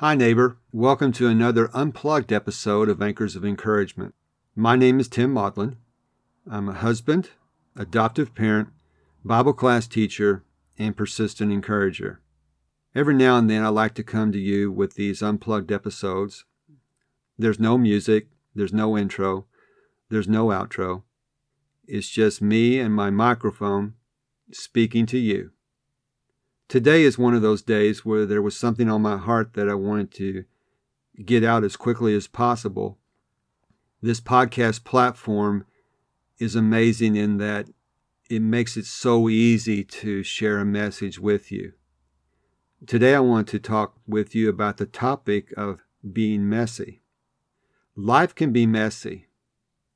Hi, neighbor. Welcome to another unplugged episode of Anchors of Encouragement. My name is Tim Maudlin. I'm a husband, adoptive parent, Bible class teacher, and persistent encourager. Every now and then, I like to come to you with these unplugged episodes. There's no music, there's no intro, there's no outro. It's just me and my microphone speaking to you. Today is one of those days where there was something on my heart that I wanted to get out as quickly as possible. This podcast platform is amazing in that it makes it so easy to share a message with you. Today, I want to talk with you about the topic of being messy. Life can be messy,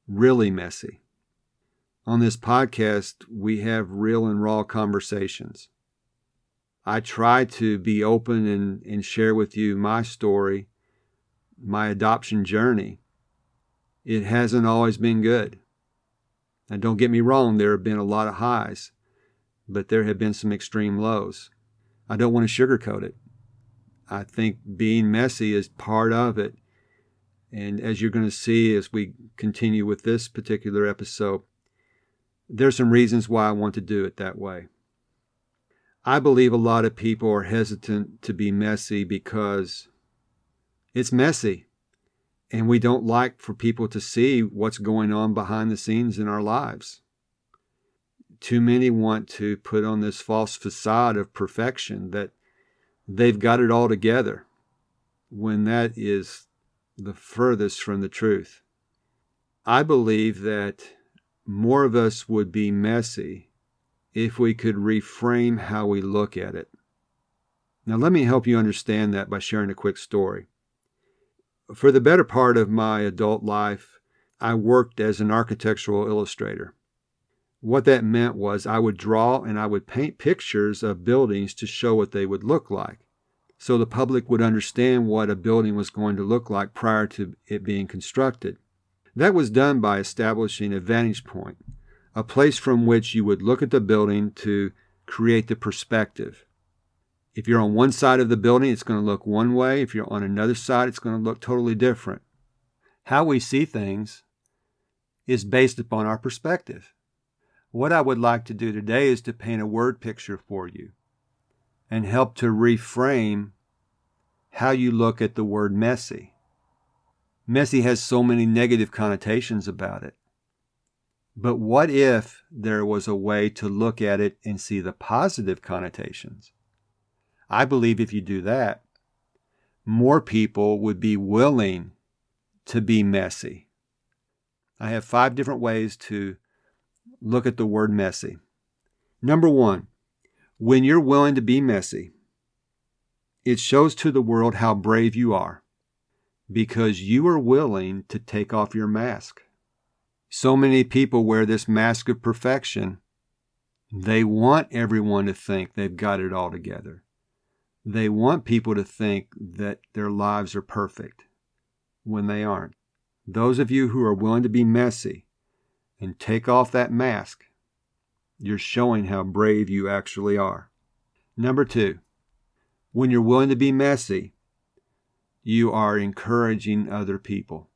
really messy. On this podcast, we have real and raw conversations. I try to be open and, and share with you my story, my adoption journey. It hasn't always been good. And don't get me wrong, there have been a lot of highs, but there have been some extreme lows. I don't want to sugarcoat it. I think being messy is part of it. And as you're going to see as we continue with this particular episode, there's some reasons why I want to do it that way. I believe a lot of people are hesitant to be messy because it's messy. And we don't like for people to see what's going on behind the scenes in our lives. Too many want to put on this false facade of perfection that they've got it all together when that is the furthest from the truth. I believe that more of us would be messy if we could reframe how we look at it. Now, let me help you understand that by sharing a quick story. For the better part of my adult life, I worked as an architectural illustrator. What that meant was I would draw and I would paint pictures of buildings to show what they would look like, so the public would understand what a building was going to look like prior to it being constructed. That was done by establishing a vantage point a place from which you would look at the building to create the perspective. If you're on one side of the building, it's going to look one way. If you're on another side, it's going to look totally different. How we see things is based upon our perspective. What I would like to do today is to paint a word picture for you and help to reframe how you look at the word messy. Messy has so many negative connotations about it. But what if there was a way to look at it and see the positive connotations? I believe if you do that, more people would be willing to be messy. I have five different ways to look at the word messy. Number one, when you're willing to be messy, it shows to the world how brave you are because you are willing to take off your mask. So many people wear this mask of perfection. They want everyone to think they've got it all together. They want people to think that their lives are perfect when they aren't. Those of you who are willing to be messy and take off that mask, you're showing how brave you actually are. Number two, when you're willing to be messy, you are encouraging other people.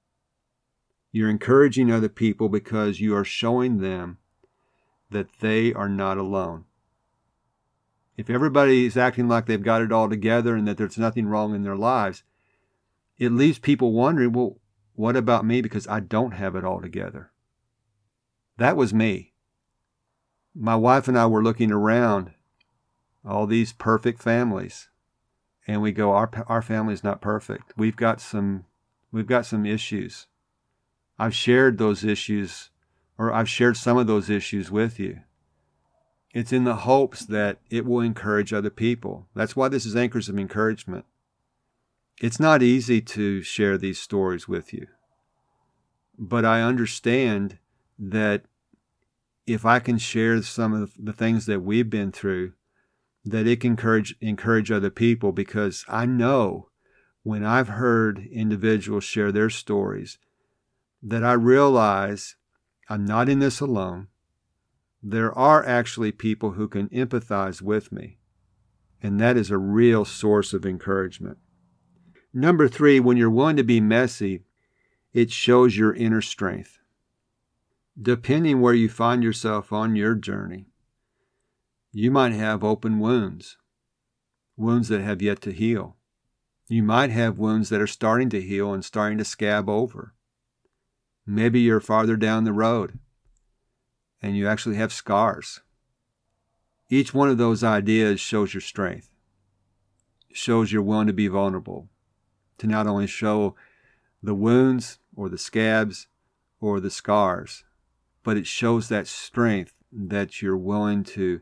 You're encouraging other people because you are showing them that they are not alone. If everybody is acting like they've got it all together and that there's nothing wrong in their lives, it leaves people wondering, well, what about me because I don't have it all together? That was me. My wife and I were looking around all these perfect families and we go our our family is not perfect. We've got some we've got some issues. I've shared those issues, or I've shared some of those issues with you. It's in the hopes that it will encourage other people. That's why this is Anchors of Encouragement. It's not easy to share these stories with you, but I understand that if I can share some of the things that we've been through, that it can encourage encourage other people because I know when I've heard individuals share their stories that I realize I'm not in this alone. There are actually people who can empathize with me, and that is a real source of encouragement. Number three, when you're willing to be messy, it shows your inner strength. Depending where you find yourself on your journey, you might have open wounds, wounds that have yet to heal. You might have wounds that are starting to heal and starting to scab over. Maybe you're farther down the road and you actually have scars. Each one of those ideas shows your strength, shows you're willing to be vulnerable, to not only show the wounds or the scabs or the scars, but it shows that strength that you're willing to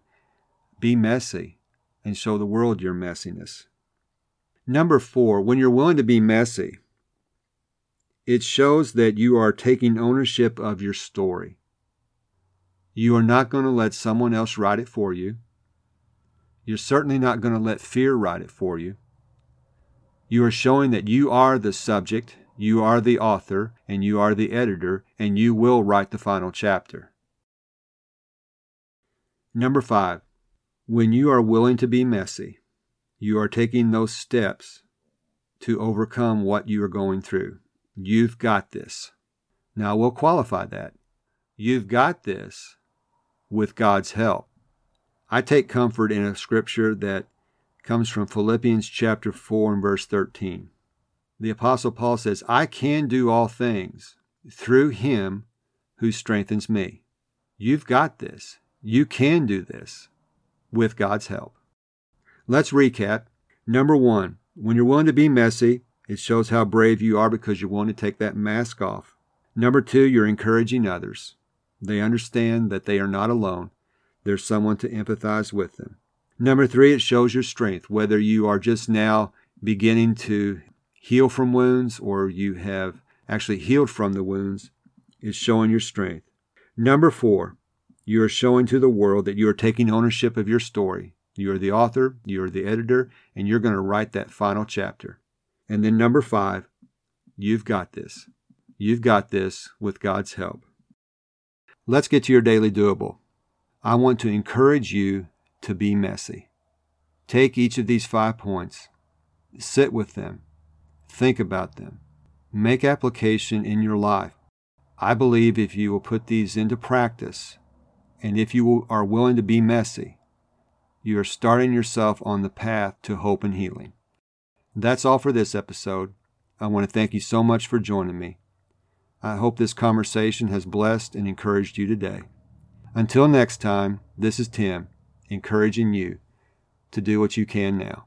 be messy and show the world your messiness. Number four, when you're willing to be messy, it shows that you are taking ownership of your story. You are not going to let someone else write it for you. You're certainly not going to let fear write it for you. You are showing that you are the subject, you are the author, and you are the editor, and you will write the final chapter. Number five, when you are willing to be messy, you are taking those steps to overcome what you are going through. You've got this. Now we'll qualify that. You've got this with God's help. I take comfort in a scripture that comes from Philippians chapter 4 and verse 13. The apostle Paul says, I can do all things through him who strengthens me. You've got this. You can do this with God's help. Let's recap. Number one, when you're willing to be messy, it shows how brave you are because you're willing to take that mask off. Number two, you're encouraging others. They understand that they are not alone. There's someone to empathize with them. Number three, it shows your strength, whether you are just now beginning to heal from wounds or you have actually healed from the wounds, it's showing your strength. Number four, you are showing to the world that you are taking ownership of your story. You are the author, you are the editor, and you're going to write that final chapter. And then number five, you've got this. You've got this with God's help. Let's get to your daily doable. I want to encourage you to be messy. Take each of these five points, sit with them, think about them, make application in your life. I believe if you will put these into practice, and if you are willing to be messy, you are starting yourself on the path to hope and healing. That's all for this episode. I want to thank you so much for joining me. I hope this conversation has blessed and encouraged you today. Until next time, this is Tim, encouraging you to do what you can now.